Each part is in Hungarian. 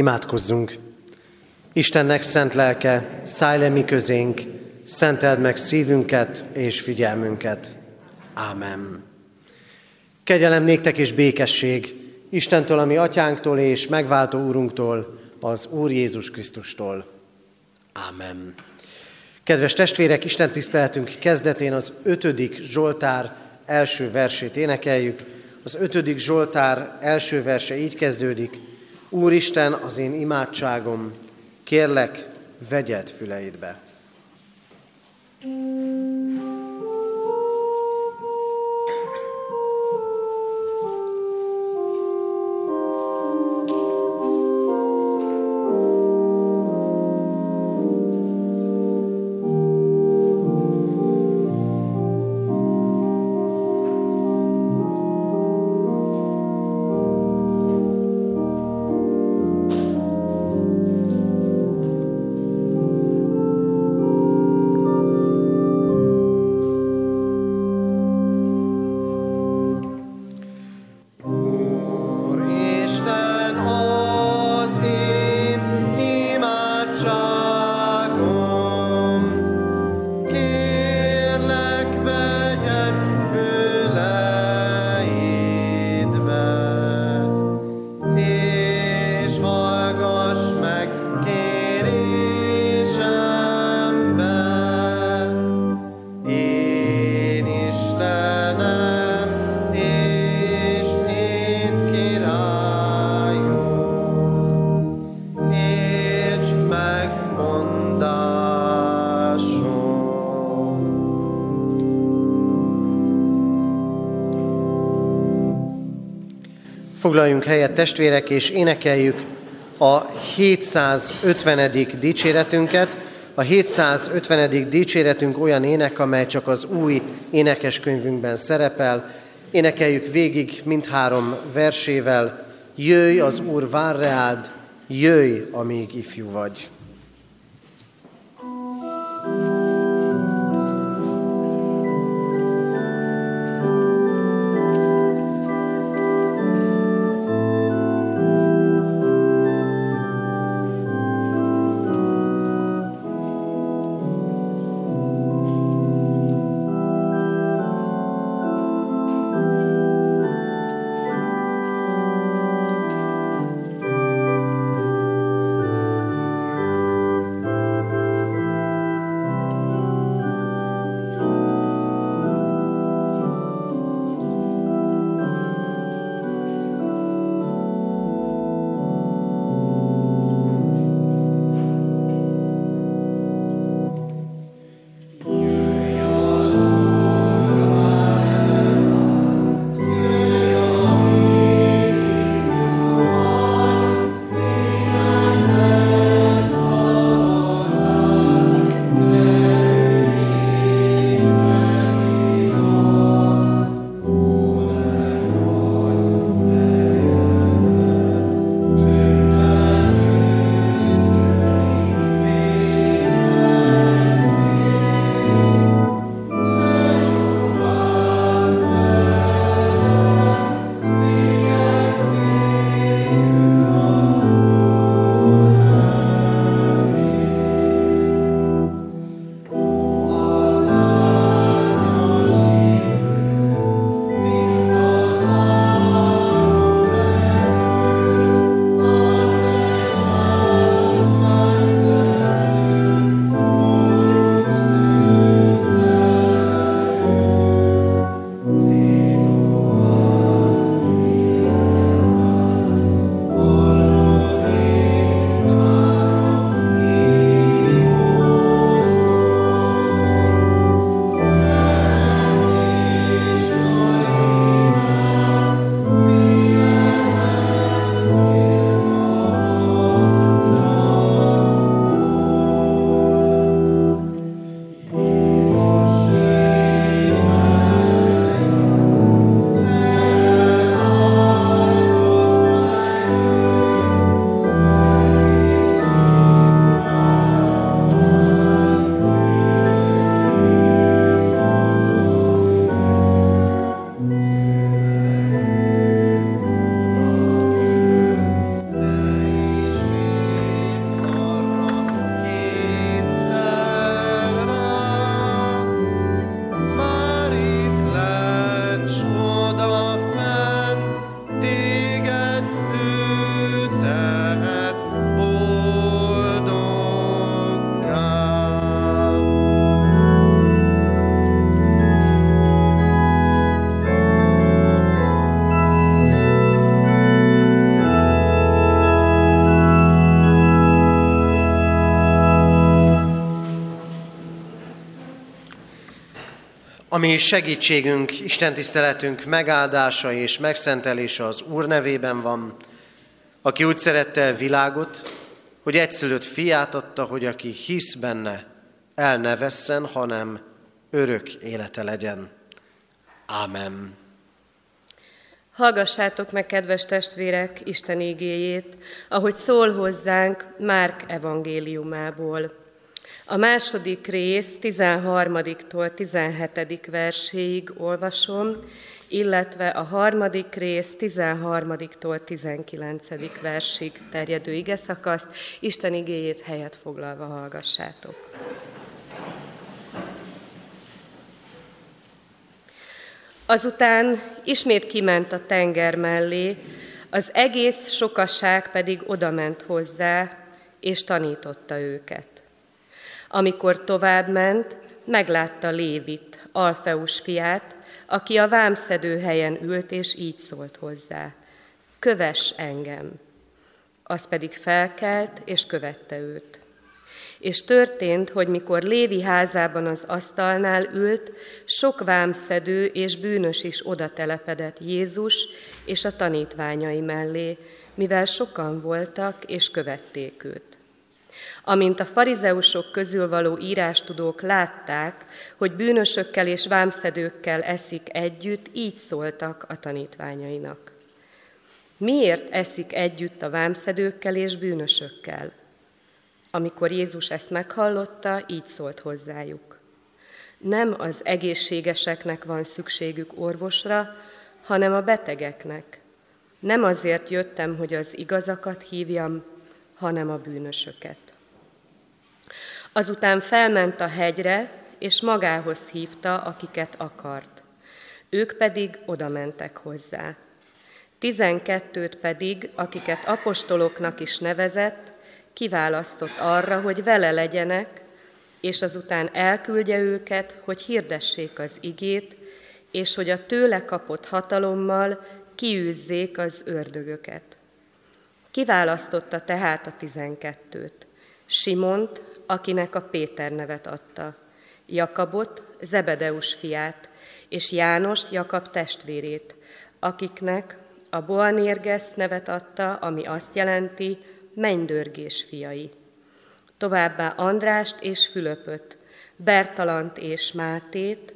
Imádkozzunk! Istennek szent lelke, szállj le mi közénk, szenteld meg szívünket és figyelmünket. Ámen. Kegyelem néktek és békesség Istentől, ami atyánktól és megváltó úrunktól, az Úr Jézus Krisztustól. Ámen. Kedves testvérek, Isten tiszteletünk kezdetén az ötödik Zsoltár első versét énekeljük. Az ötödik Zsoltár első verse így kezdődik. Úristen, az én imádságom, kérlek, vegyed füleidbe. Foglaljunk helyet testvérek, és énekeljük a 750. dicséretünket. A 750. dicséretünk olyan ének, amely csak az új énekeskönyvünkben szerepel. Énekeljük végig mindhárom versével. Jöjj, az Úr vár reád, jöjj, amíg ifjú vagy. Ami segítségünk, Isten tiszteletünk megáldása és megszentelése az Úr nevében van, aki úgy szerette a világot, hogy egyszülött fiát adta, hogy aki hisz benne, el ne vesszen, hanem örök élete legyen. Ámen. Hallgassátok meg, kedves testvérek, Isten igéjét, ahogy szól hozzánk Márk evangéliumából. A második rész 13-tól 17. verséig olvasom, illetve a harmadik rész 13-tól 19. versig terjedő ige szakaszt, Isten igéjét helyet foglalva hallgassátok. Azután ismét kiment a tenger mellé, az egész sokasság pedig odament hozzá, és tanította őket. Amikor továbbment, meglátta Lévit, Alfeus fiát, aki a vámszedő helyen ült, és így szólt hozzá. Kövess engem! Az pedig felkelt, és követte őt. És történt, hogy mikor Lévi házában az asztalnál ült, sok vámszedő és bűnös is oda telepedett Jézus és a tanítványai mellé, mivel sokan voltak és követték őt. Amint a farizeusok közül való írástudók látták, hogy bűnösökkel és vámszedőkkel eszik együtt, így szóltak a tanítványainak. Miért eszik együtt a vámszedőkkel és bűnösökkel? Amikor Jézus ezt meghallotta, így szólt hozzájuk. Nem az egészségeseknek van szükségük orvosra, hanem a betegeknek. Nem azért jöttem, hogy az igazakat hívjam, hanem a bűnösöket. Azután felment a hegyre, és magához hívta, akiket akart. Ők pedig oda mentek hozzá. Tizenkettőt pedig, akiket apostoloknak is nevezett, kiválasztott arra, hogy vele legyenek, és azután elküldje őket, hogy hirdessék az igét, és hogy a tőle kapott hatalommal kiűzzék az ördögöket. Kiválasztotta tehát a tizenkettőt. Simont, akinek a Péter nevet adta, Jakabot, Zebedeus fiát, és Jánost, Jakab testvérét, akiknek a Boanérgesz nevet adta, ami azt jelenti, mennydörgés fiai. Továbbá Andrást és Fülöpöt, Bertalant és Mátét,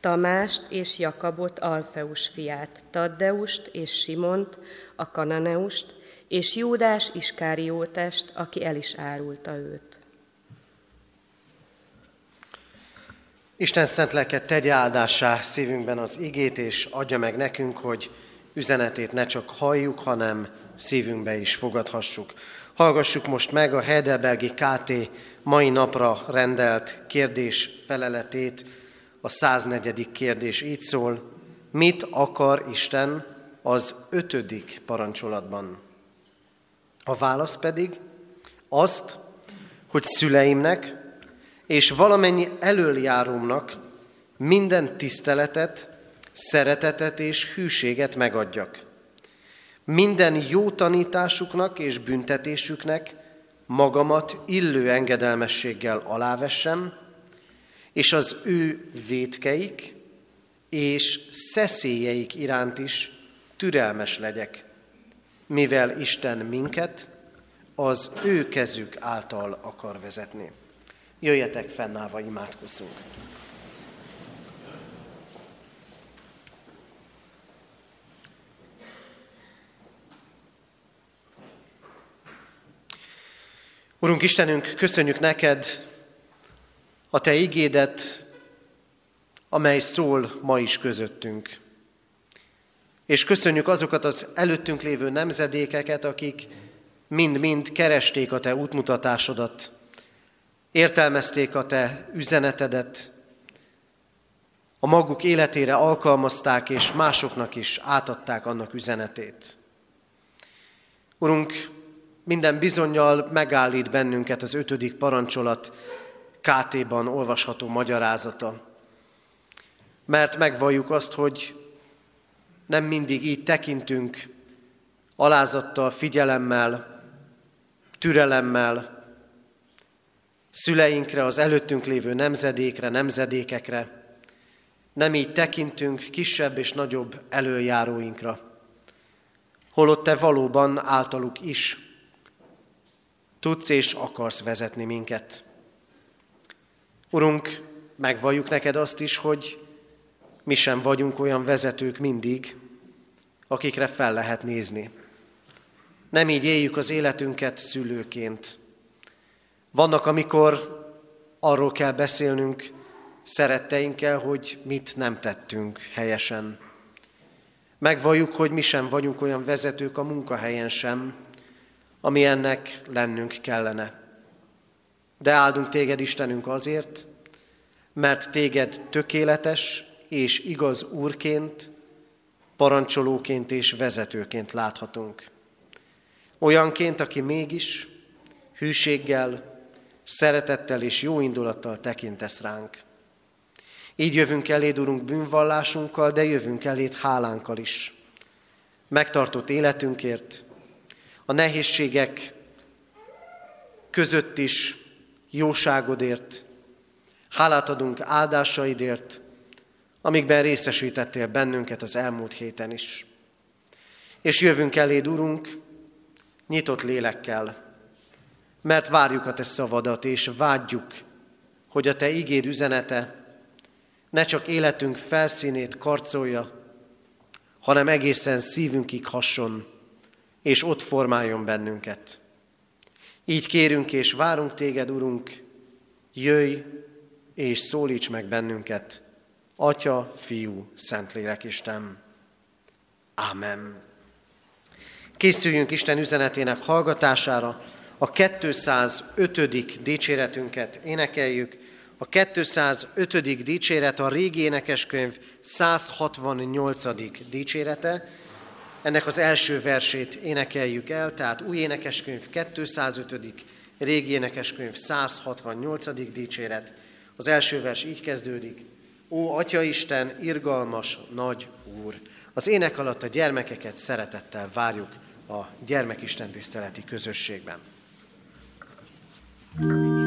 Tamást és Jakabot, Alfeus fiát, Taddeust és Simont, a Kananeust, és Júdás Iskáriótest, aki el is árulta őt. Isten szent lelket tegye áldássá szívünkben az igét, és adja meg nekünk, hogy üzenetét ne csak halljuk, hanem szívünkbe is fogadhassuk. Hallgassuk most meg a Heidelbergi KT mai napra rendelt kérdés feleletét. A 104. kérdés így szól, mit akar Isten az ötödik parancsolatban? A válasz pedig azt, hogy szüleimnek, és valamennyi elöljárómnak minden tiszteletet, szeretetet és hűséget megadjak. Minden jó tanításuknak és büntetésüknek magamat illő engedelmességgel alávessem, és az ő védkeik és szeszélyeik iránt is türelmes legyek, mivel Isten minket az ő kezük által akar vezetni. Jöjjetek fennállva, imádkozzunk. Urunk Istenünk, köszönjük neked a Te igédet, amely szól ma is közöttünk. És köszönjük azokat az előttünk lévő nemzedékeket, akik mind-mind keresték a Te útmutatásodat, értelmezték a te üzenetedet, a maguk életére alkalmazták, és másoknak is átadták annak üzenetét. Urunk, minden bizonyal megállít bennünket az ötödik parancsolat KT-ban olvasható magyarázata. Mert megvalljuk azt, hogy nem mindig így tekintünk alázattal, figyelemmel, türelemmel, szüleinkre, az előttünk lévő nemzedékre, nemzedékekre, Nem így tekintünk kisebb és nagyobb előjáróinkra, holott Te valóban általuk is tudsz és akarsz vezetni minket. Urunk, megvalljuk neked azt is, hogy mi sem vagyunk olyan vezetők mindig, akikre fel lehet nézni. Nem így éljük az életünket szülőként. Vannak, amikor arról kell beszélnünk szeretteinkkel, hogy mit nem tettünk helyesen. Megvalljuk, hogy mi sem vagyunk olyan vezetők a munkahelyen sem, ami ennek lennünk kellene. De áldunk téged, Istenünk, azért, mert téged tökéletes és igaz úrként, parancsolóként és vezetőként láthatunk. Olyanként, aki mégis hűséggel, szeretettel és jó indulattal tekintesz ránk. Így jövünk eléd, Urunk, bűnvallásunkkal, de jövünk eléd hálánkkal is. Megtartott életünkért, a nehézségek között is jóságodért, hálát adunk áldásaidért, amikben részesítettél bennünket az elmúlt héten is. És jövünk eléd, Urunk, nyitott lélekkel, mert várjuk a Te szavadat, és vágyjuk, hogy a Te igéd üzenete ne csak életünk felszínét karcolja, hanem egészen szívünkig hasson, és ott formáljon bennünket. Így kérünk és várunk téged, Urunk, jöjj és szólíts meg bennünket, Atya, Fiú, Szentlélek Isten. Ámen. Készüljünk Isten üzenetének hallgatására, a 205. dicséretünket énekeljük. A 205. dicséret a régi énekeskönyv 168. dicsérete, ennek az első versét énekeljük el, tehát új énekeskönyv 205. régi énekeskönyv 168. dicséret. Az első vers így kezdődik. Ó, Atya Isten, irgalmas, nagy Úr! Az ének alatt a gyermekeket szeretettel várjuk a gyermekisten tiszteleti közösségben. Thank you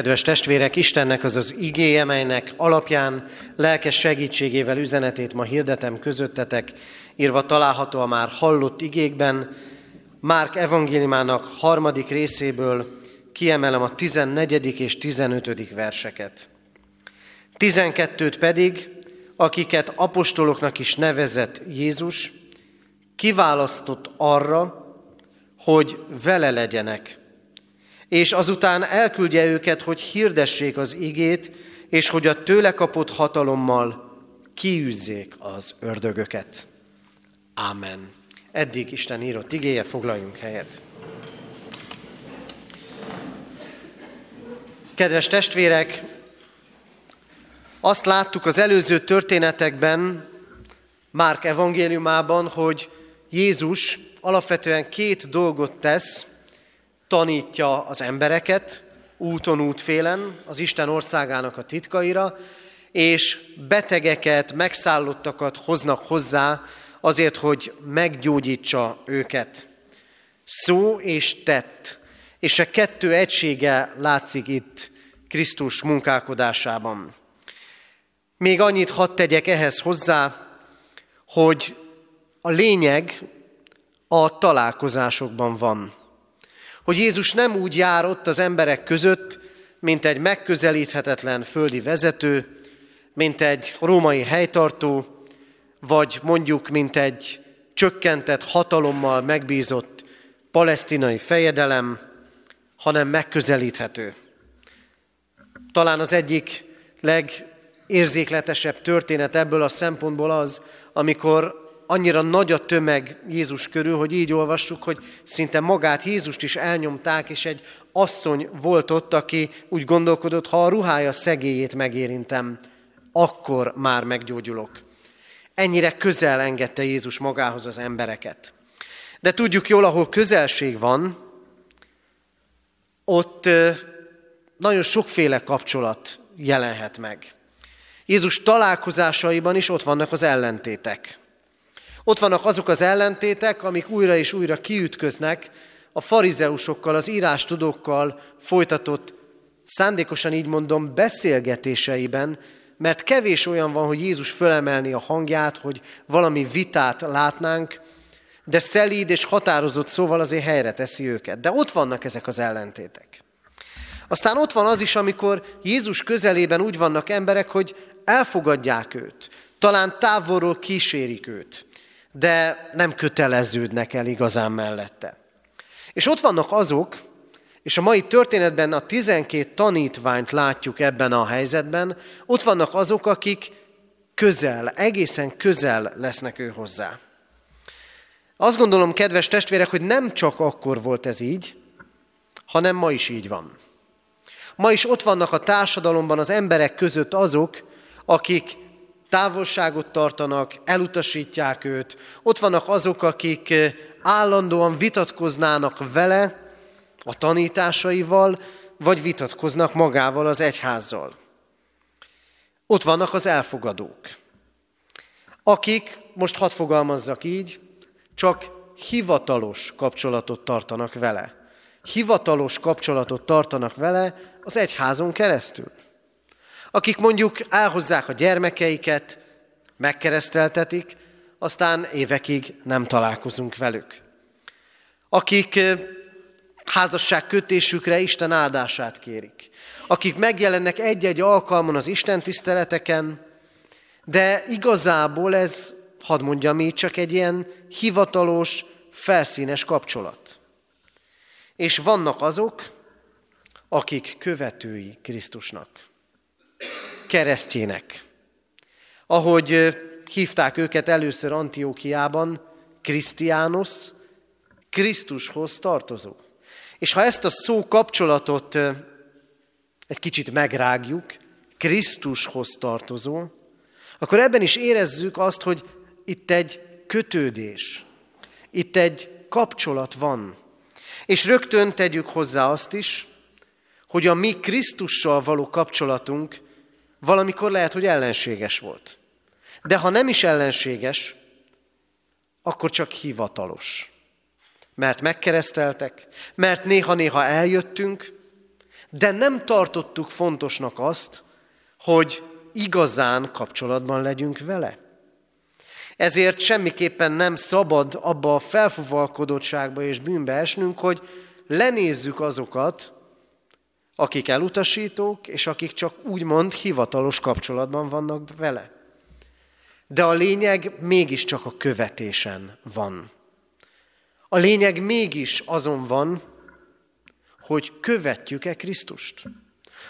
Kedves testvérek, Istennek az az igéje, melynek alapján lelkes segítségével üzenetét ma hirdetem közöttetek, írva található a már hallott igékben, Márk evangéliumának harmadik részéből kiemelem a 14. és 15. verseket. 12 pedig, akiket apostoloknak is nevezett Jézus, kiválasztott arra, hogy vele legyenek – és azután elküldje őket, hogy hirdessék az igét, és hogy a tőle kapott hatalommal kiűzzék az ördögöket. Ámen. Eddig Isten írott igéje, foglaljunk helyet. Kedves testvérek, azt láttuk az előző történetekben, Márk evangéliumában, hogy Jézus alapvetően két dolgot tesz, tanítja az embereket úton, útfélen, az Isten országának a titkaira, és betegeket, megszállottakat hoznak hozzá azért, hogy meggyógyítsa őket. Szó és tett, és a kettő egysége látszik itt Krisztus munkálkodásában. Még annyit hadd tegyek ehhez hozzá, hogy a lényeg a találkozásokban van. Hogy Jézus nem úgy járott az emberek között, mint egy megközelíthetetlen földi vezető, mint egy római helytartó, vagy mondjuk, mint egy csökkentett hatalommal megbízott palesztinai fejedelem, hanem megközelíthető. Talán az egyik legérzékletesebb történet ebből a szempontból az, amikor annyira nagy a tömeg Jézus körül, hogy így olvassuk, hogy szinte magát Jézust is elnyomták, és egy asszony volt ott, aki úgy gondolkodott, ha a ruhája szegélyét megérintem, akkor már meggyógyulok. Ennyire közel engedte Jézus magához az embereket. De tudjuk jól, ahol közelség van, ott nagyon sokféle kapcsolat jelenhet meg. Jézus találkozásaiban is ott vannak az ellentétek. Ott vannak azok az ellentétek, amik újra és újra kiütköznek a farizeusokkal, az írástudókkal folytatott, szándékosan így mondom, beszélgetéseiben, mert kevés olyan van, hogy Jézus fölemelni a hangját, hogy valami vitát látnánk, de szelíd és határozott szóval azért helyre teszi őket. De ott vannak ezek az ellentétek. Aztán ott van az is, amikor Jézus közelében úgy vannak emberek, hogy elfogadják őt, talán távolról kísérik őt, de nem köteleződnek el igazán mellette. És ott vannak azok, és a mai történetben a 12 tanítványt látjuk ebben a helyzetben, ott vannak azok, akik közel, egészen közel lesznek ő hozzá. Azt gondolom, kedves testvérek, hogy nem csak akkor volt ez így, hanem ma is így van. Ma is ott vannak a társadalomban az emberek között azok, akik távolságot tartanak, elutasítják őt. Ott vannak azok, akik állandóan vitatkoznának vele, a tanításaival, vagy vitatkoznak magával az egyházzal. Ott vannak az elfogadók, akik, most hadd fogalmazzak így, csak hivatalos kapcsolatot tartanak vele. Hivatalos kapcsolatot tartanak vele az egyházon keresztül. Akik mondjuk elhozzák a gyermekeiket, megkereszteltetik, aztán évekig nem találkozunk velük. Akik házasság kötésükre Isten áldását kérik. Akik megjelennek egy-egy alkalmon az Isten tiszteleteken, de igazából ez, hadd mondjam így, csak egy ilyen hivatalos, felszínes kapcsolat. És vannak azok, akik követői Krisztusnak, keresztjének. Ahogy hívták őket először Antiókiában, Krisztiános, Krisztushoz tartozó. És ha ezt a szó kapcsolatot egy kicsit megrágjuk, Krisztushoz tartozó, akkor ebben is érezzük azt, hogy itt egy kötődés, itt egy kapcsolat van. És rögtön tegyük hozzá azt is, hogy a mi Krisztussal való kapcsolatunk valamikor lehet, hogy ellenséges volt. De ha nem is ellenséges, akkor csak hivatalos mert megkereszteltek, mert néha-néha eljöttünk, de nem tartottuk fontosnak azt, hogy igazán kapcsolatban legyünk vele. Ezért semmiképpen nem szabad abba a felfuvalkodottságba és bűnbe esnünk, hogy lenézzük azokat, akik elutasítók, és akik csak úgymond hivatalos kapcsolatban vannak vele. De a lényeg mégiscsak a követésen van. A lényeg mégis azon van, hogy követjük-e Krisztust.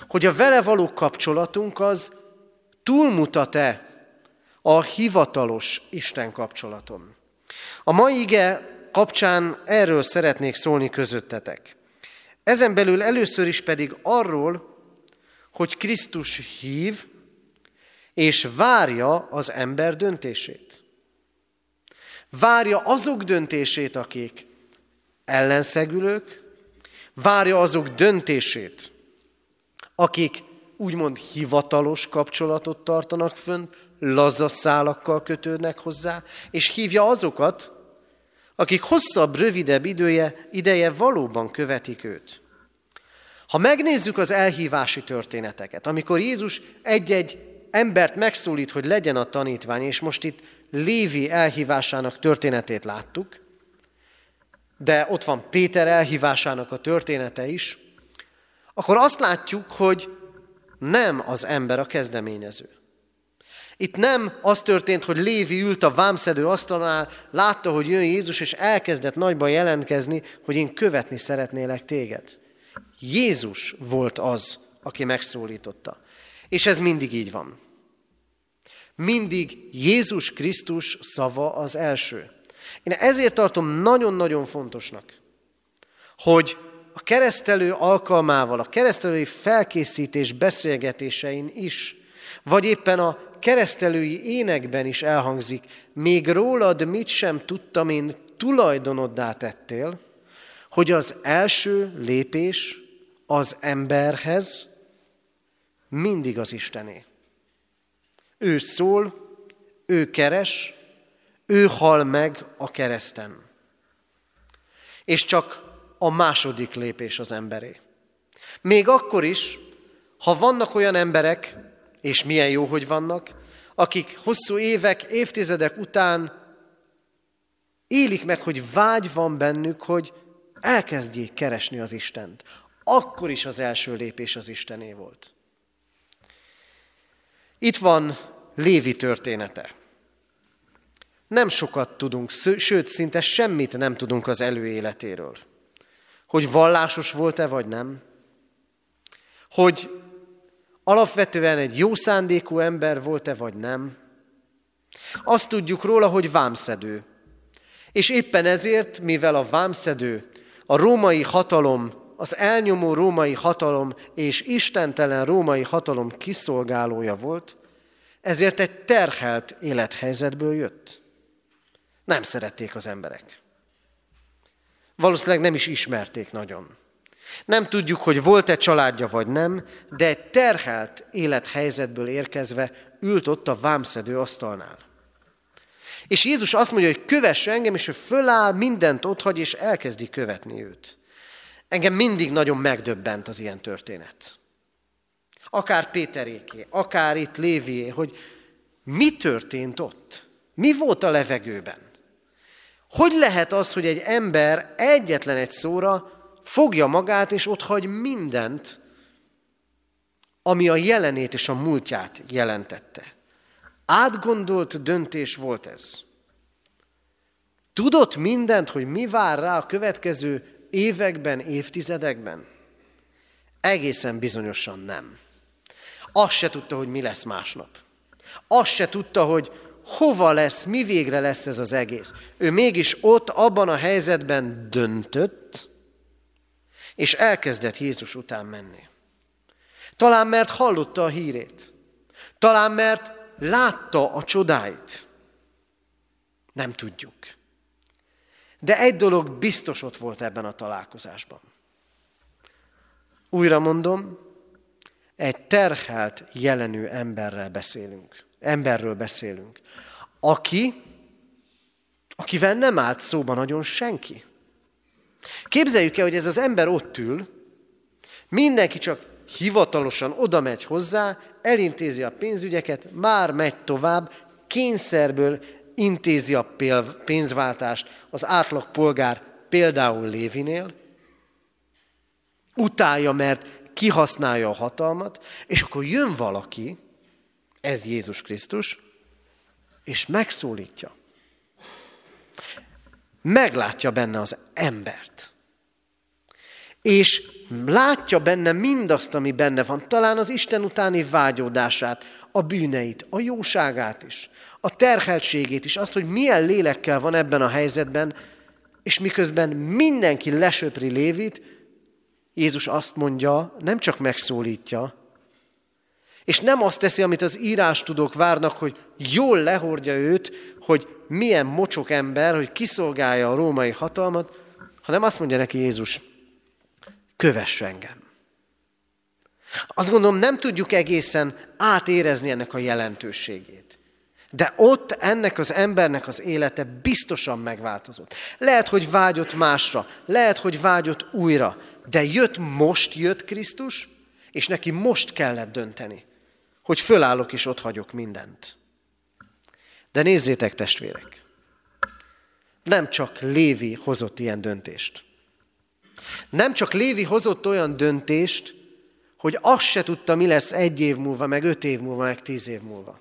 Hogy a vele való kapcsolatunk az túlmutat-e a hivatalos Isten kapcsolaton. A mai ige kapcsán erről szeretnék szólni közöttetek. Ezen belül először is pedig arról, hogy Krisztus hív, és várja az ember döntését. Várja azok döntését, akik ellenszegülők, várja azok döntését, akik úgymond hivatalos kapcsolatot tartanak fönn, laza szálakkal kötődnek hozzá, és hívja azokat, akik hosszabb, rövidebb idője, ideje valóban követik őt. Ha megnézzük az elhívási történeteket, amikor Jézus egy-egy embert megszólít, hogy legyen a tanítvány, és most itt Lévi elhívásának történetét láttuk, de ott van Péter elhívásának a története is, akkor azt látjuk, hogy nem az ember a kezdeményező. Itt nem az történt, hogy Lévi ült a vámszedő asztalnál, látta, hogy jön Jézus, és elkezdett nagyban jelentkezni, hogy én követni szeretnélek téged. Jézus volt az, aki megszólította. És ez mindig így van. Mindig Jézus Krisztus szava az első. Én ezért tartom nagyon-nagyon fontosnak, hogy a keresztelő alkalmával, a keresztelői felkészítés beszélgetésein is, vagy éppen a keresztelői énekben is elhangzik, még rólad mit sem tudtam én tulajdonoddá tettél, hogy az első lépés az emberhez mindig az Istené. Ő szól, ő keres, ő hal meg a kereszten. És csak a második lépés az emberé. Még akkor is, ha vannak olyan emberek, és milyen jó, hogy vannak, akik hosszú évek, évtizedek után élik meg, hogy vágy van bennük, hogy elkezdjék keresni az Istent. Akkor is az első lépés az Istené volt. Itt van Lévi története. Nem sokat tudunk, sőt, szinte semmit nem tudunk az előéletéről. Hogy vallásos volt-e, vagy nem. Hogy alapvetően egy jó szándékú ember volt-e, vagy nem. Azt tudjuk róla, hogy vámszedő. És éppen ezért, mivel a vámszedő a római hatalom, az elnyomó római hatalom és istentelen római hatalom kiszolgálója volt, ezért egy terhelt élethelyzetből jött. Nem szerették az emberek. Valószínűleg nem is ismerték nagyon. Nem tudjuk, hogy volt-e családja vagy nem, de egy terhelt élethelyzetből érkezve ült ott a vámszedő asztalnál. És Jézus azt mondja, hogy kövesse engem, és ő föláll, mindent otthagy, és elkezdi követni őt. Engem mindig nagyon megdöbbent az ilyen történet. Akár Péteréké, akár itt Lévié, hogy mi történt ott? Mi volt a levegőben? Hogy lehet az, hogy egy ember egyetlen egy szóra fogja magát, és ott hagy mindent, ami a jelenét és a múltját jelentette? Átgondolt döntés volt ez. Tudott mindent, hogy mi vár rá a következő években, évtizedekben? Egészen bizonyosan nem. Azt se tudta, hogy mi lesz másnap. Azt se tudta, hogy hova lesz, mi végre lesz ez az egész. Ő mégis ott, abban a helyzetben döntött, és elkezdett Jézus után menni. Talán mert hallotta a hírét. Talán mert látta a csodáit. Nem tudjuk. De egy dolog biztos ott volt ebben a találkozásban. Újra mondom, egy terhelt jelenő emberrel beszélünk. Emberről beszélünk. Aki, akivel nem állt szóba nagyon senki. Képzeljük el, hogy ez az ember ott ül, mindenki csak hivatalosan oda megy hozzá, elintézi a pénzügyeket, már megy tovább, kényszerből intézi a pénzváltást az átlag polgár például Lévinél, utálja, mert kihasználja a hatalmat, és akkor jön valaki, ez Jézus Krisztus, és megszólítja. Meglátja benne az embert. És látja benne mindazt, ami benne van, talán az Isten utáni vágyódását, a bűneit, a jóságát is, a terheltségét is, azt, hogy milyen lélekkel van ebben a helyzetben, és miközben mindenki lesöpri Lévit, Jézus azt mondja, nem csak megszólítja, És nem azt teszi, amit az írás tudók várnak, hogy jól lehordja őt, hogy milyen mocsok ember, hogy kiszolgálja a római hatalmat, hanem azt mondja neki Jézus, kövess engem. Azt gondolom, nem tudjuk egészen átérezni ennek a jelentőségét. De ott ennek az embernek az élete biztosan megváltozott. Lehet, hogy vágyott másra, lehet, hogy vágyott újra, de jött most jött Krisztus, és neki most kellett dönteni, hogy fölállok és ott hagyok mindent. De nézzétek, testvérek, nem csak Lévi hozott ilyen döntést. Nem csak Lévi hozott olyan döntést, hogy azt se tudta, mi lesz egy év múlva, meg öt év múlva, meg tíz év múlva,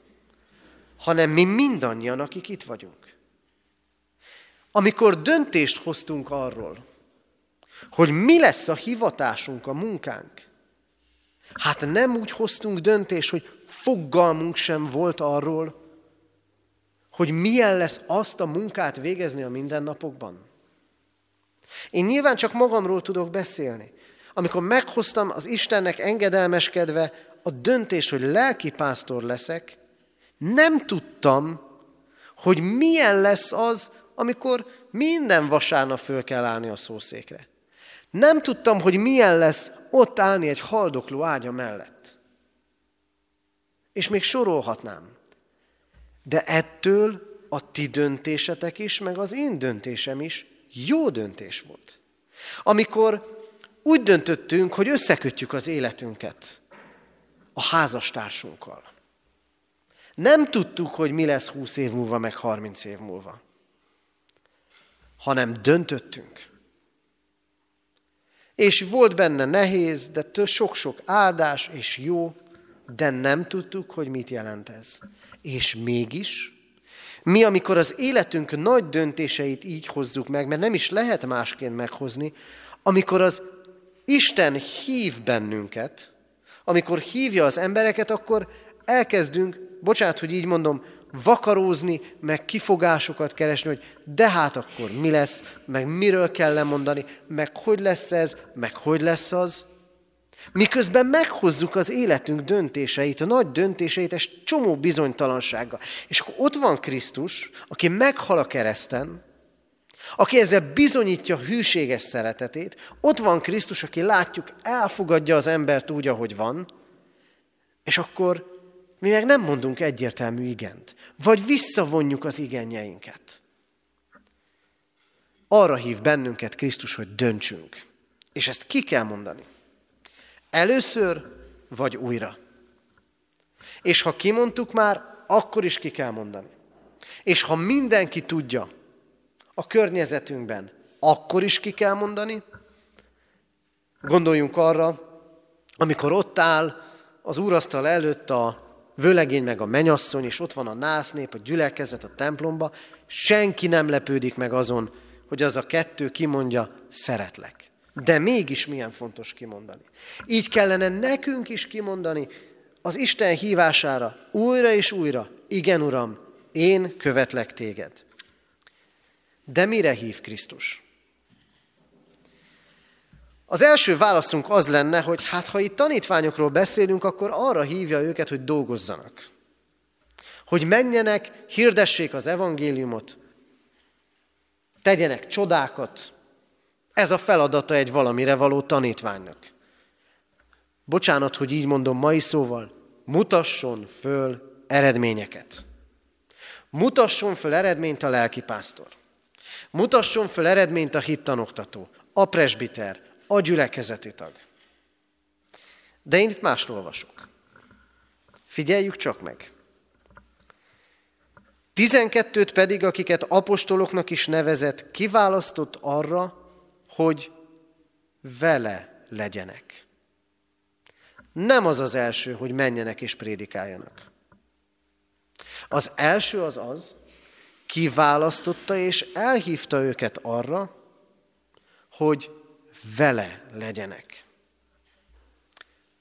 hanem mi mindannyian, akik itt vagyunk. Amikor döntést hoztunk arról, hogy mi lesz a hivatásunk, a munkánk, hát nem úgy hoztunk döntést, hogy fogalmunk sem volt arról, hogy milyen lesz azt a munkát végezni a mindennapokban. Én nyilván csak magamról tudok beszélni. Amikor meghoztam az Istennek engedelmeskedve a döntés, hogy lelki pásztor leszek, nem tudtam, hogy milyen lesz az, amikor minden vasárnap föl kell állni a szószékre. Nem tudtam, hogy milyen lesz ott állni egy haldokló ágya mellett. És még sorolhatnám. De ettől a ti döntésetek is, meg az én döntésem is jó döntés volt. Amikor úgy döntöttünk, hogy összekötjük az életünket a házastársunkkal. Nem tudtuk, hogy mi lesz 20 év múlva, meg 30 év múlva, hanem döntöttünk. És volt benne nehéz, de sok-sok áldás és jó, de nem tudtuk, hogy mit jelent ez. És mégis, mi, amikor az életünk nagy döntéseit így hozzuk meg, mert nem is lehet másként meghozni, amikor az Isten hív bennünket, amikor hívja az embereket, akkor elkezdünk, bocsánat, hogy így mondom, vakarózni, meg kifogásokat keresni, hogy de hát akkor mi lesz, meg miről kell lemondani, meg hogy lesz ez, meg hogy lesz az. Miközben meghozzuk az életünk döntéseit, a nagy döntéseit, és csomó bizonytalansággal. És akkor ott van Krisztus, aki meghal a kereszten, aki ezzel bizonyítja hűséges szeretetét, ott van Krisztus, aki látjuk, elfogadja az embert úgy, ahogy van, és akkor mi meg nem mondunk egyértelmű igent, vagy visszavonjuk az igenjeinket. Arra hív bennünket Krisztus, hogy döntsünk. És ezt ki kell mondani. Először vagy újra. És ha kimondtuk már, akkor is ki kell mondani. És ha mindenki tudja a környezetünkben, akkor is ki kell mondani. Gondoljunk arra, amikor ott áll az úrasztal előtt a vőlegény meg a menyasszony, és ott van a násznép, a gyülekezet a templomba, senki nem lepődik meg azon, hogy az a kettő kimondja, szeretlek. De mégis milyen fontos kimondani. Így kellene nekünk is kimondani az Isten hívására újra és újra, igen Uram, én követlek téged. De mire hív Krisztus? Az első válaszunk az lenne, hogy hát ha itt tanítványokról beszélünk, akkor arra hívja őket, hogy dolgozzanak. Hogy menjenek, hirdessék az evangéliumot, tegyenek csodákat. Ez a feladata egy valamire való tanítványnak. Bocsánat, hogy így mondom mai szóval, mutasson föl eredményeket. Mutasson föl eredményt a lelkipásztor. Mutasson föl eredményt a hittanoktató, a presbiter, a gyülekezeti tag. De én itt másról olvasok. Figyeljük csak meg. Tizenkettőt pedig, akiket apostoloknak is nevezett, kiválasztott arra, hogy vele legyenek. Nem az az első, hogy menjenek és prédikáljanak. Az első az az, kiválasztotta és elhívta őket arra, hogy vele legyenek.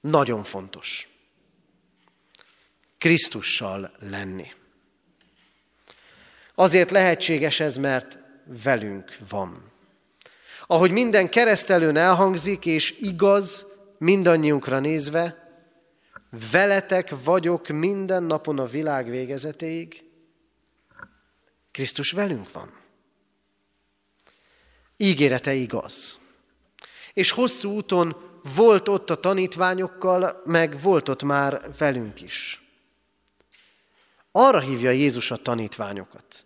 Nagyon fontos. Krisztussal lenni. Azért lehetséges ez, mert velünk van. Ahogy minden keresztelőn elhangzik, és igaz mindannyiunkra nézve, veletek vagyok minden napon a világ végezetéig, Krisztus velünk van. Ígérete igaz. És hosszú úton volt ott a tanítványokkal, meg volt ott már velünk is. Arra hívja Jézus a tanítványokat.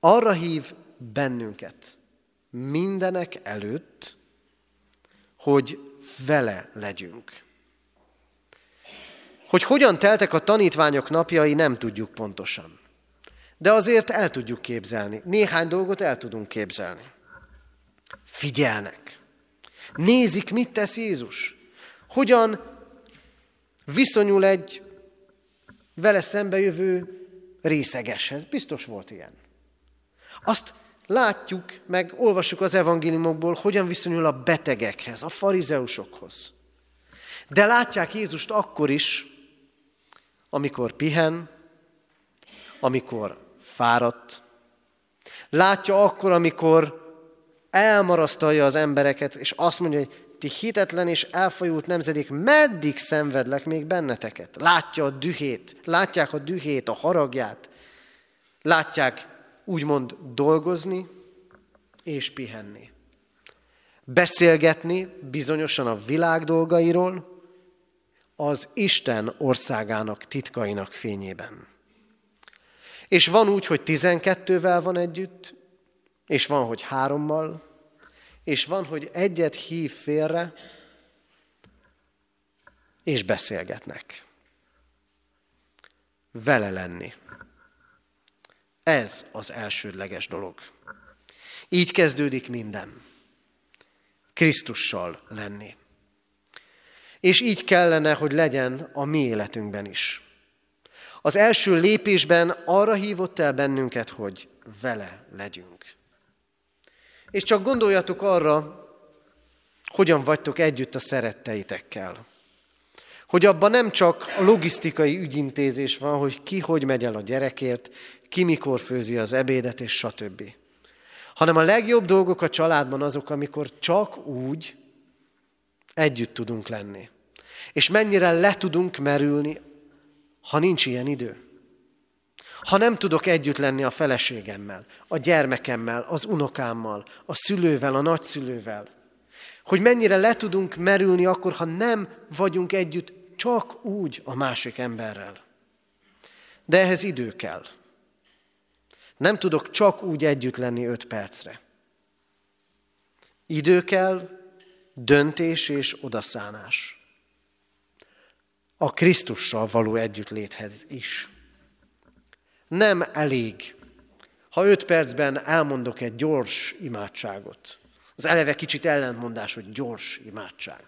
Arra hív bennünket mindenek előtt, hogy vele legyünk. Hogy hogyan teltek a tanítványok napjai, nem tudjuk pontosan. De azért el tudjuk képzelni. Néhány dolgot el tudunk képzelni. Figyelnek. Nézik, mit tesz Jézus. Hogyan viszonyul egy vele szembejövő részegeshez. Biztos volt ilyen. Azt látjuk, meg olvassuk az evangéliumokból, hogyan viszonyul a betegekhez, a farizeusokhoz. De látják Jézust akkor is, amikor pihen, amikor fáradt. Látja akkor, amikor elmarasztalja az embereket, és azt mondja, hogy ti hitetlen és elfajult nemzedék, meddig szenvedlek még benneteket? Látja a dühét, látják a dühét, a haragját, látják úgymond dolgozni és pihenni. Beszélgetni bizonyosan a világ dolgairól, az Isten országának titkainak fényében. És van úgy, hogy tizenkettővel van együtt, és van, hogy hárommal, és van, hogy egyet hív félre, és beszélgetnek. Vele lenni. Ez az elsődleges dolog. Így kezdődik minden. Krisztussal lenni. És így kellene, hogy legyen a mi életünkben is. Az első lépésben arra hívott el bennünket, hogy vele legyünk. És csak gondoljatok arra, hogyan vagytok együtt a szeretteitekkel. Hogy abban nem csak a logisztikai ügyintézés van, hogy ki hogy megy el a gyerekért, ki mikor főzi az ebédet, és stb. Hanem a legjobb dolgok a családban azok, amikor csak úgy együtt tudunk lenni. És mennyire le tudunk merülni, ha nincs ilyen idő. Ha nem tudok együtt lenni a feleségemmel, a gyermekemmel, az unokámmal, a szülővel, a nagyszülővel, hogy mennyire le tudunk merülni akkor, ha nem vagyunk együtt csak úgy a másik emberrel. De ehhez idő kell. Nem tudok csak úgy együtt lenni öt percre. Idő kell, döntés és odaszánás. A Krisztussal való együttléthez is. Nem elég, ha öt percben elmondok egy gyors imádságot. Az eleve kicsit ellentmondás, hogy gyors imádság.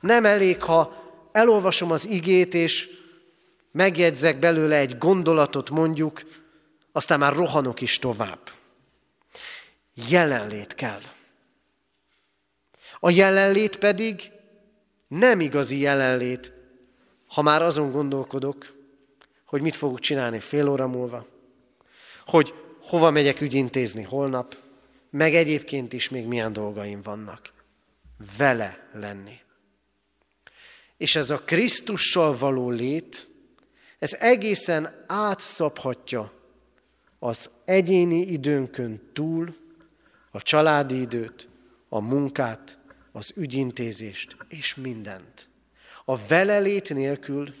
Nem elég, ha elolvasom az igét, és megjegyzek belőle egy gondolatot mondjuk, aztán már rohanok is tovább. Jelenlét kell. A jelenlét pedig nem igazi jelenlét, ha már azon gondolkodok, hogy mit fogok csinálni fél óra múlva, hogy hova megyek ügyintézni holnap, meg egyébként is még milyen dolgaim vannak. Vele lenni. És ez a Krisztussal való lét, ez egészen átszabhatja az egyéni időnkön túl a családi időt, a munkát, az ügyintézést és mindent. A velelét nélkül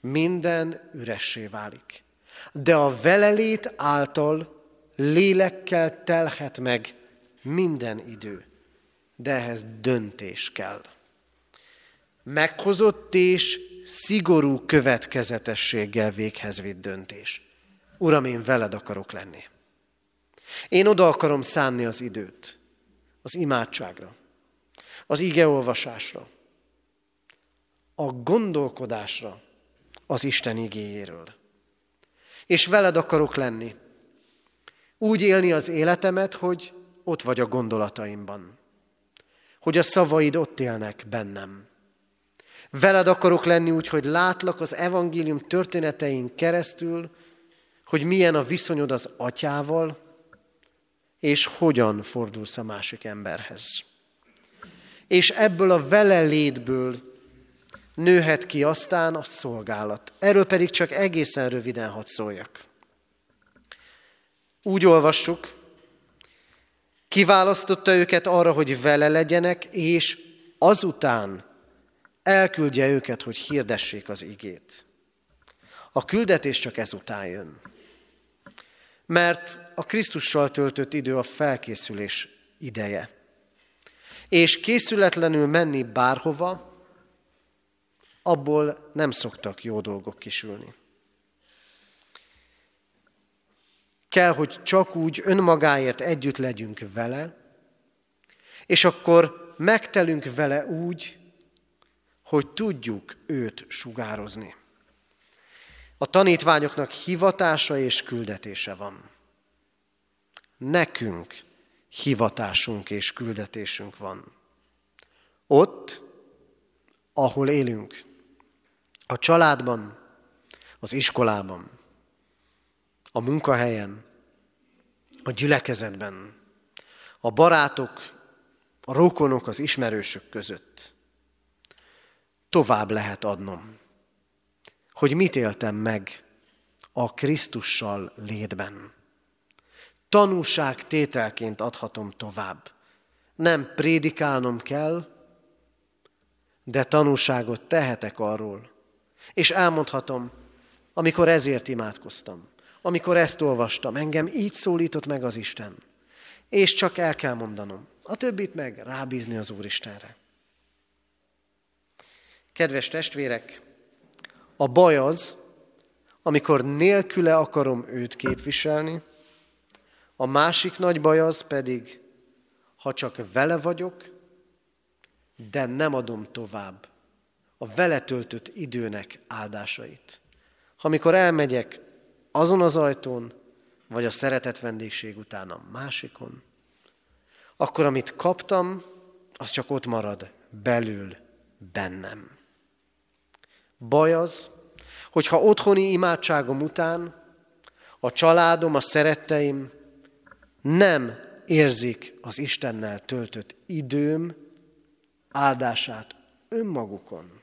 minden üressé válik. De a velelét által lélekkel telhet meg minden idő. De ehhez döntés kell. Meghozott és szigorú következetességgel véghez vitt döntés. Uram, én veled akarok lenni. Én oda akarom szánni az időt, az imádságra, az igeolvasásra, a gondolkodásra az Isten igéjéről. És veled akarok lenni. Úgy élni az életemet, hogy ott vagy a gondolataimban. Hogy a szavaid ott élnek bennem. Veled akarok lenni úgy, hogy látlak az evangélium történetein keresztül, hogy milyen a viszonyod az atyával, és hogyan fordulsz a másik emberhez. És ebből a vele létből nőhet ki aztán a szolgálat. Erről pedig csak egészen röviden hadd szóljak. Úgy olvassuk, kiválasztotta őket arra, hogy vele legyenek, és azután elküldje őket, hogy hirdessék az igét. A küldetés csak ezután jön. Mert a Krisztussal töltött idő a felkészülés ideje. És készületlenül menni bárhova, abból nem szoktak jó dolgok kisülni. Kell, hogy csak úgy önmagáért együtt legyünk vele, és akkor megtelünk vele úgy, hogy tudjuk őt sugározni. A tanítványoknak hivatása és küldetése van. Nekünk hivatásunk és küldetésünk van. Ott, ahol élünk, a családban, az iskolában, a munkahelyen, a gyülekezetben, a barátok, a rokonok, az ismerősök között. Tovább lehet adnom, hogy mit éltem meg a Krisztussal létben. Tanúság tételként adhatom tovább. Nem prédikálnom kell, de tanúságot tehetek arról, és elmondhatom, amikor ezért imádkoztam, amikor ezt olvastam, engem így szólított meg az Isten. És csak el kell mondanom, a többit meg rábízni az Úristenre. Kedves testvérek, a baj az, amikor nélküle akarom őt képviselni, a másik nagy baj az pedig, ha csak vele vagyok, de nem adom tovább a vele töltött időnek áldásait. Amikor elmegyek azon az ajtón, vagy a szeretett vendégség után a másikon, akkor amit kaptam, az csak ott marad belül bennem. Baj az, hogyha otthoni imádságom után a családom, a szeretteim nem érzik az Istennel töltött időm áldását önmagukon.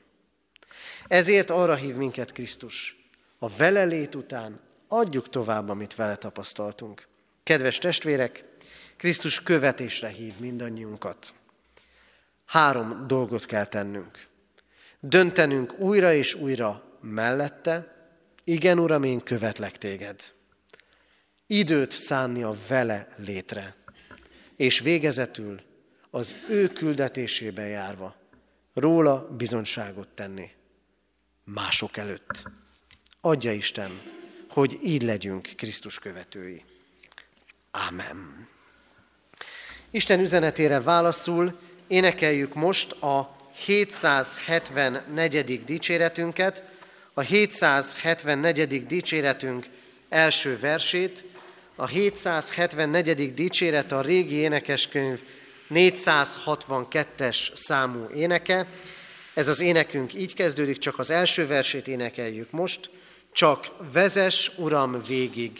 Ezért arra hív minket Krisztus. A vele lét után adjuk tovább, amit vele tapasztaltunk. Kedves testvérek, Krisztus követésre hív mindannyiunkat. Három dolgot kell tennünk. Döntenünk újra és újra mellette, igen, Uram, én követlek téged. Időt szánni a vele létre, és végezetül az ő küldetésébe járva, róla bizonságot tenni mások előtt. Adja Isten, hogy így legyünk Krisztus követői. Ámen. Isten üzenetére válaszul énekeljük most a 774. dicséretünket, a 774. dicséretünk első versét, a 774. dicséret a régi énekeskönyv 462-es számú éneke, ez az énekünk így kezdődik, csak az első versét énekeljük most. Csak vezes, Uram, végig,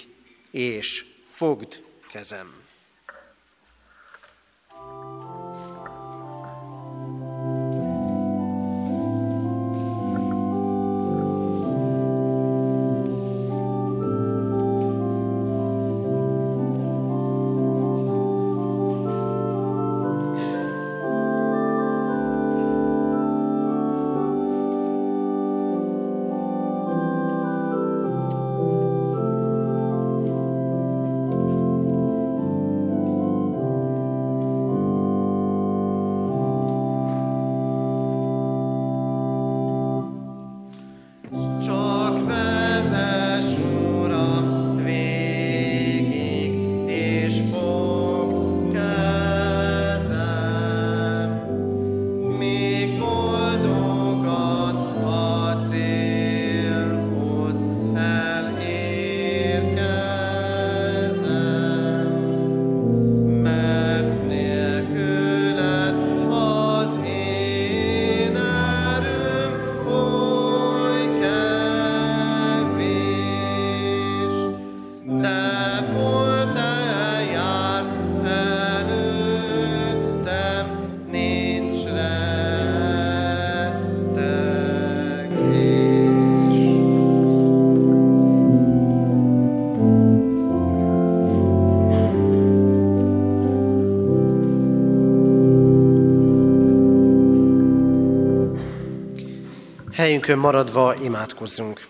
és fogd kezem. Helyünkön maradva imádkozzunk.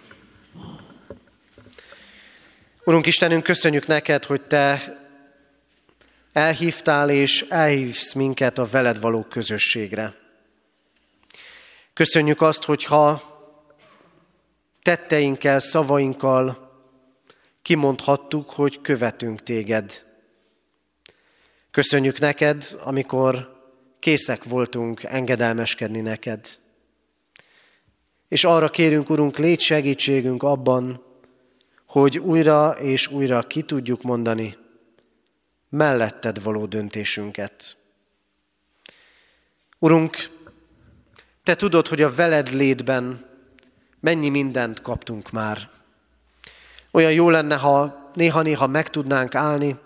Urunk Istenünk, köszönjük neked, hogy Te elhívtál és elhívsz minket a veled való közösségre. Köszönjük azt, hogyha tetteinkkel, szavainkkal kimondhattuk, hogy követünk téged. Köszönjük neked, amikor készek voltunk engedelmeskedni neked. És arra kérünk, Urunk, légy segítségünk abban, hogy újra és újra ki tudjuk mondani melletted való döntésünket. Urunk, Te tudod, hogy a veled létben mennyi mindent kaptunk már. Olyan jó lenne, ha néha-néha meg tudnánk állni,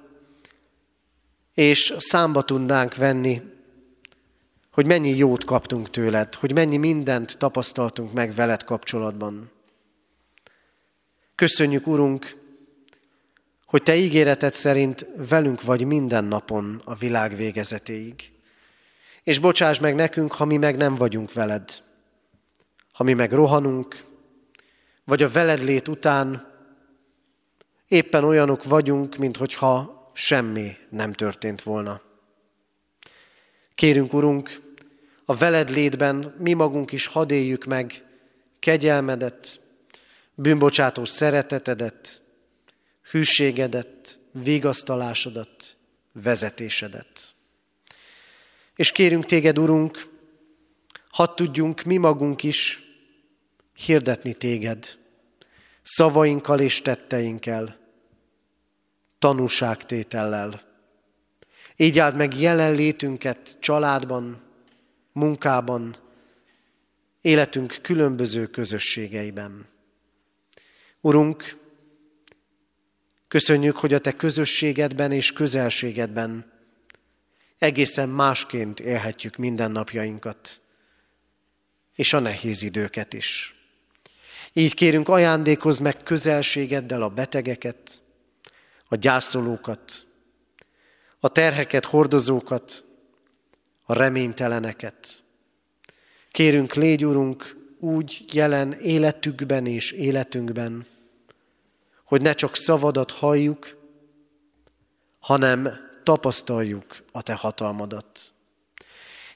és számba tudnánk venni, hogy mennyi jót kaptunk tőled, hogy mennyi mindent tapasztaltunk meg veled kapcsolatban. Köszönjük, Urunk, hogy Te ígéreted szerint velünk vagy minden napon a világ végezetéig. És bocsáss meg nekünk, ha mi meg nem vagyunk veled. Ha mi meg rohanunk, vagy a veled lét után éppen olyanok vagyunk, mint hogyha semmi nem történt volna. Kérünk, Urunk, a veled létben mi magunk is hadd éljük meg kegyelmedet, bűnbocsátó szeretetedet, hűségedet, vigasztalásodat, vezetésedet. És kérünk téged, Urunk, hadd tudjunk mi magunk is hirdetni téged, szavainkkal és tetteinkkel, tanúságtétellel. Így áld meg jelenlétünket családban, munkában, életünk különböző közösségeiben. Urunk, köszönjük, hogy a Te közösségedben és közelségedben egészen másként élhetjük mindennapjainkat, és a nehéz időket is. Így kérünk, ajándékozz meg közelségeddel a betegeket, a gyászolókat, a terheket hordozókat, a reményteleneket. Kérünk, légy, Urunk, úgy jelen életükben és életünkben, hogy ne csak szavadat halljuk, hanem tapasztaljuk a Te hatalmadat.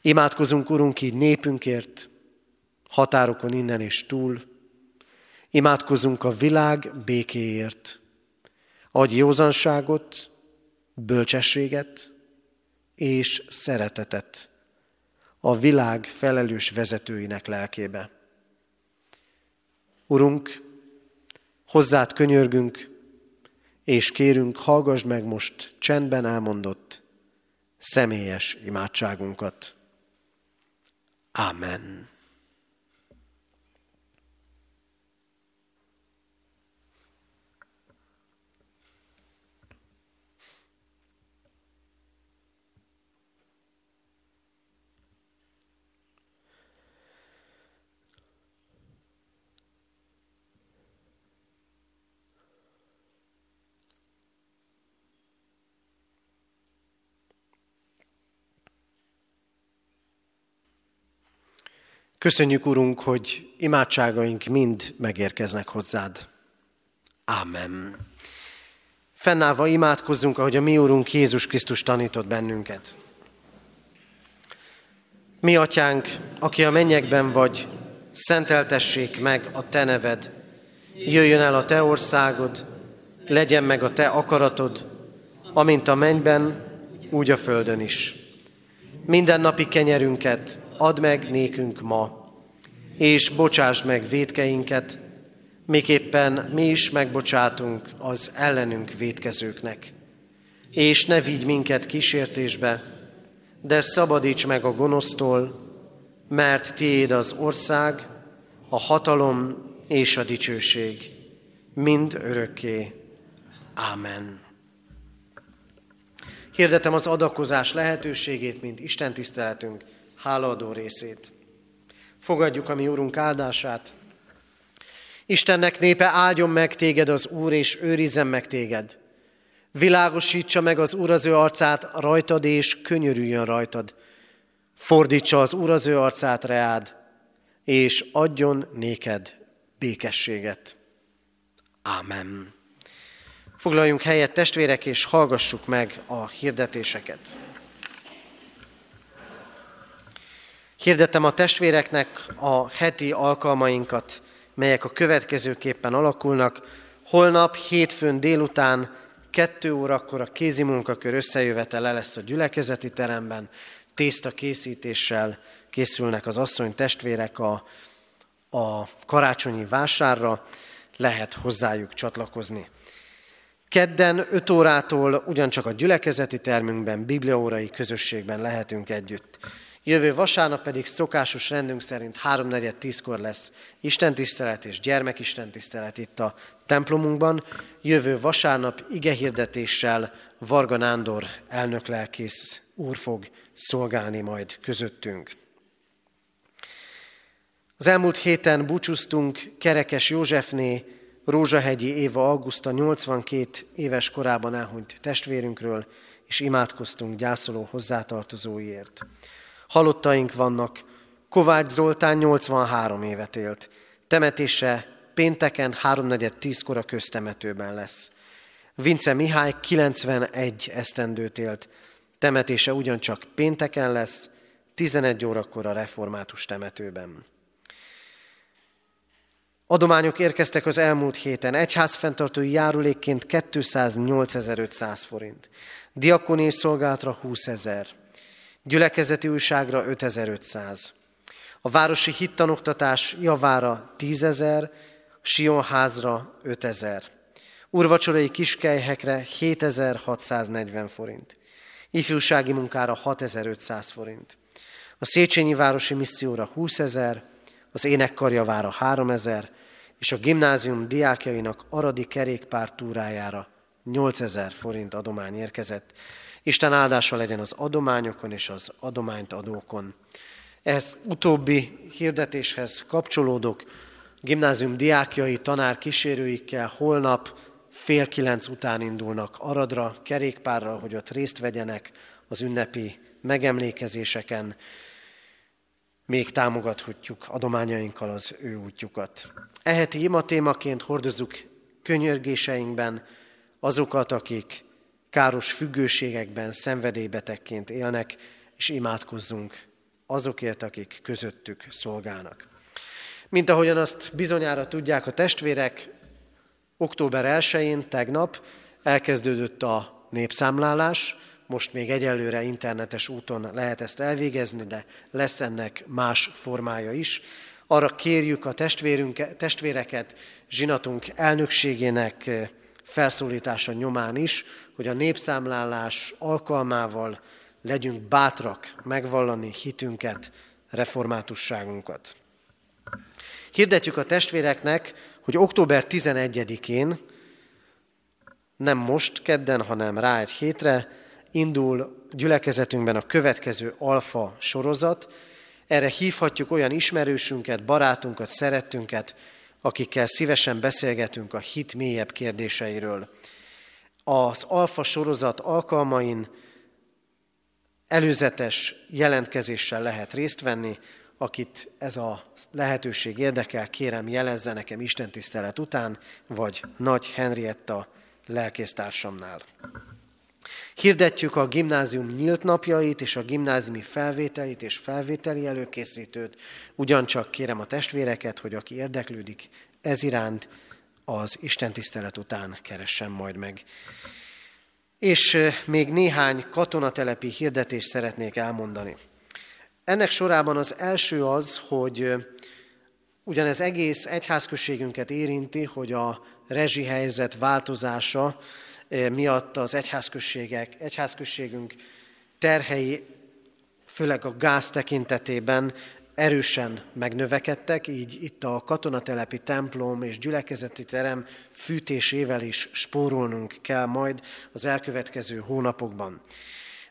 Imádkozunk, Urunk, így népünkért, határokon innen és túl. Imádkozunk a világ békéért. Adj józanságot, bölcsességet és szeretetet a világ felelős vezetőinek lelkébe. Urunk, hozzád könyörgünk, és kérünk, hallgass meg most csendben elmondott személyes imádságunkat. Amen. Köszönjük, Urunk, hogy imádságaink mind megérkeznek hozzád. Ámen. Fennállva imádkozzunk, ahogy a mi Úrunk Jézus Krisztus tanított bennünket. Mi, Atyánk, aki a mennyekben vagy, szenteltessék meg a Te neved. Jöjjön el a Te országod, legyen meg a Te akaratod, amint a mennyben, úgy a földön is. Minden napi kenyerünket add meg nékünk ma, és bocsáss meg védkeinket, miképpen mi is megbocsátunk az ellenünk védkezőknek. És ne vigy minket kísértésbe, de szabadíts meg a gonosztól, mert tiéd az ország, a hatalom és a dicsőség, mind örökké. Ámen. Hirdetem az adakozás lehetőségét, mint Isten tiszteletünk hálaadó részét. Fogadjuk a mi Úrunk áldását. Istennek népe áldjon meg téged az Úr, és őrizzen meg téged. Világosítsa meg az Úr az ő arcát rajtad, és könyörüljön rajtad. Fordítsa az Úr az ő arcát reád, és adjon néked békességet. Ámen. Foglaljunk helyet, testvérek, és hallgassuk meg a hirdetéseket. Hirdettem a testvéreknek a heti alkalmainkat, melyek a következőképpen alakulnak. Holnap, hétfőn délután, kettő órakor a kézi munkakör összejövetele lesz a gyülekezeti teremben, tészta készítéssel készülnek az asszony testvérek a, a karácsonyi vásárra, lehet hozzájuk csatlakozni. Kedden 5 órától ugyancsak a gyülekezeti termünkben, bibliaórai közösségben lehetünk együtt. Jövő vasárnap pedig szokásos rendünk szerint 3.4.10-kor lesz istentisztelet és gyermekistentisztelet itt a templomunkban. Jövő vasárnap igehirdetéssel Varga Nándor elnöklelkész úr fog szolgálni majd közöttünk. Az elmúlt héten búcsúztunk Kerekes Józsefné, Rózsahegyi Éva Augusta 82 éves korában elhunyt testvérünkről, és imádkoztunk gyászoló hozzátartozóiért. Halottaink vannak, Kovács Zoltán 83 évet élt, temetése pénteken 3.4.10 kor a köztemetőben lesz. Vince Mihály 91 esztendőt élt, temetése ugyancsak pénteken lesz, 11 órakor a református temetőben. Adományok érkeztek az elmúlt héten. Egyházfenntartói járulékként 208.500 forint. Diakoni szolgálatra 20 ezer. Gyülekezeti újságra 5500. A városi hittanoktatás javára 10 ezer, Sionházra 5000. Urvacsorai kiskelyhekre 7640 forint. Ifjúsági munkára 6500 forint. A Széchenyi Városi Misszióra 20 ezer, az énekkarjavára 3000, és a gimnázium diákjainak aradi kerékpár túrájára 8000 forint adomány érkezett. Isten áldása legyen az adományokon és az adományt adókon. Ehhez utóbbi hirdetéshez kapcsolódok, gimnázium diákjai, tanár kísérőikkel holnap fél kilenc után indulnak Aradra, kerékpárral, hogy ott részt vegyenek az ünnepi megemlékezéseken még támogathatjuk adományainkkal az ő útjukat. Eheti ima témaként hordozzuk könyörgéseinkben azokat, akik káros függőségekben szenvedélybetegként élnek, és imádkozzunk azokért, akik közöttük szolgálnak. Mint ahogyan azt bizonyára tudják a testvérek, október 1-én, tegnap elkezdődött a népszámlálás, most még egyelőre internetes úton lehet ezt elvégezni, de lesz ennek más formája is. Arra kérjük a testvéreket, zsinatunk elnökségének felszólítása nyomán is, hogy a népszámlálás alkalmával legyünk bátrak megvallani hitünket, reformátusságunkat. Hirdetjük a testvéreknek, hogy október 11-én, nem most, kedden, hanem rá egy hétre, indul gyülekezetünkben a következő alfa sorozat. Erre hívhatjuk olyan ismerősünket, barátunkat, szerettünket, akikkel szívesen beszélgetünk a hit mélyebb kérdéseiről. Az alfa sorozat alkalmain előzetes jelentkezéssel lehet részt venni, akit ez a lehetőség érdekel, kérem jelezze nekem Isten tisztelet után, vagy Nagy Henrietta lelkésztársamnál. Hirdetjük a gimnázium nyílt napjait és a gimnáziumi felvételit és felvételi előkészítőt. Ugyancsak kérem a testvéreket, hogy aki érdeklődik ez iránt, az Isten tisztelet után keressen majd meg. És még néhány katonatelepi hirdetést szeretnék elmondani. Ennek sorában az első az, hogy ugyanez egész egyházközségünket érinti, hogy a rezsihelyzet változása miatt az egyházközségek, egyházközségünk terhei, főleg a gáz tekintetében erősen megnövekedtek, így itt a katonatelepi templom és gyülekezeti terem fűtésével is spórolnunk kell majd az elkövetkező hónapokban.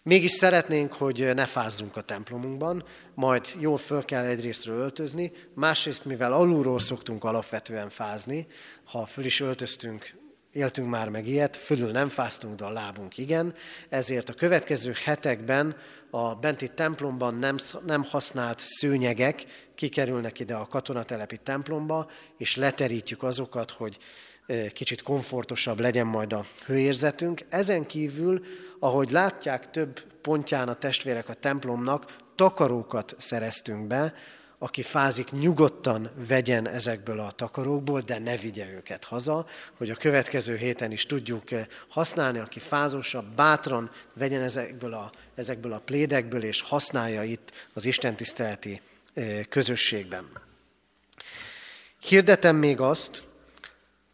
Mégis szeretnénk, hogy ne fázzunk a templomunkban, majd jól föl kell egyrésztről öltözni, másrészt, mivel alulról szoktunk alapvetően fázni, ha föl is öltöztünk éltünk már meg ilyet, fölül nem fáztunk, de a lábunk igen, ezért a következő hetekben a benti templomban nem, nem használt szőnyegek kikerülnek ide a katonatelepi templomba, és leterítjük azokat, hogy kicsit komfortosabb legyen majd a hőérzetünk. Ezen kívül, ahogy látják több pontján a testvérek a templomnak, takarókat szereztünk be, aki fázik, nyugodtan vegyen ezekből a takarókból, de ne vigye őket haza, hogy a következő héten is tudjuk használni, aki fázósabb, bátran vegyen ezekből a, ezekből a plédekből, és használja itt az istentiszteleti közösségben. Hirdetem még azt,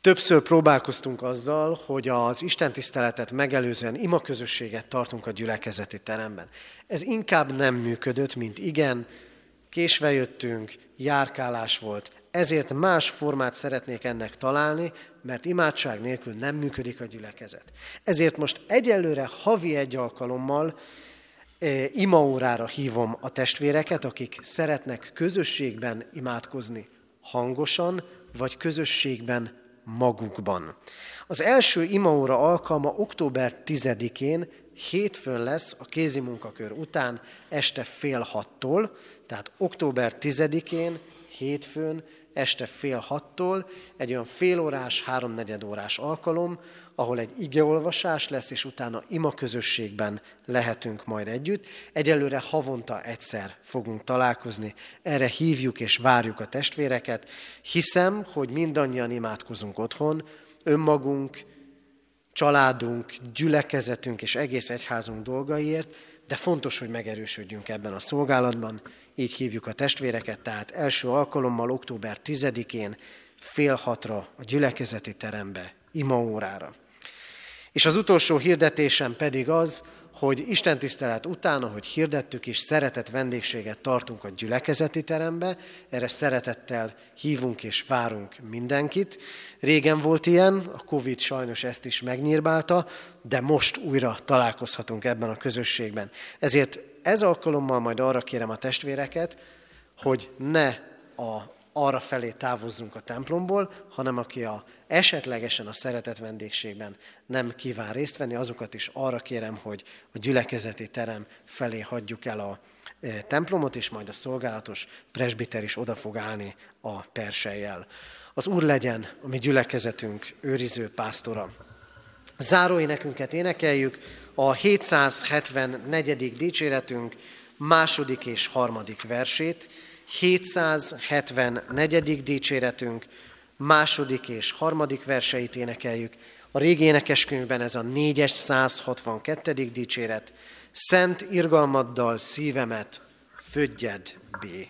Többször próbálkoztunk azzal, hogy az istentiszteletet megelőzően imaközösséget tartunk a gyülekezeti teremben. Ez inkább nem működött, mint igen, késve jöttünk, járkálás volt, ezért más formát szeretnék ennek találni, mert imádság nélkül nem működik a gyülekezet. Ezért most egyelőre havi egy alkalommal e, imaórára hívom a testvéreket, akik szeretnek közösségben imádkozni hangosan, vagy közösségben magukban. Az első imaóra alkalma október 10-én, hétfőn lesz a kézi munkakör után, este fél hattól, tehát október 10-én, hétfőn, este fél hattól, egy olyan félórás, háromnegyed órás alkalom, ahol egy igeolvasás lesz, és utána ima közösségben lehetünk majd együtt. Egyelőre havonta egyszer fogunk találkozni, erre hívjuk és várjuk a testvéreket. Hiszem, hogy mindannyian imádkozunk otthon, önmagunk, családunk, gyülekezetünk és egész egyházunk dolgaiért, de fontos, hogy megerősödjünk ebben a szolgálatban, így hívjuk a testvéreket, tehát első alkalommal október 10-én fél hatra a gyülekezeti terembe, imaórára. És az utolsó hirdetésem pedig az, hogy Isten tisztelet után, ahogy hirdettük is, szeretett vendégséget tartunk a gyülekezeti terembe, erre szeretettel hívunk és várunk mindenkit. Régen volt ilyen, a Covid sajnos ezt is megnyírbálta, de most újra találkozhatunk ebben a közösségben. Ezért ez alkalommal majd arra kérem a testvéreket, hogy ne a arra felé távozzunk a templomból, hanem aki a, esetlegesen a szeretet vendégségben nem kíván részt venni, azokat is arra kérem, hogy a gyülekezeti terem felé hagyjuk el a e, templomot, és majd a szolgálatos presbiter is oda fog állni a persejjel. Az Úr legyen a mi gyülekezetünk őriző pásztora. Záróénekünket énekeljük, a 774. dicséretünk második és harmadik versét, 774. dicséretünk második és harmadik verseit énekeljük. A régi énekeskönyvben ez a 462. dicséret. Szent irgalmaddal szívemet födjed bé.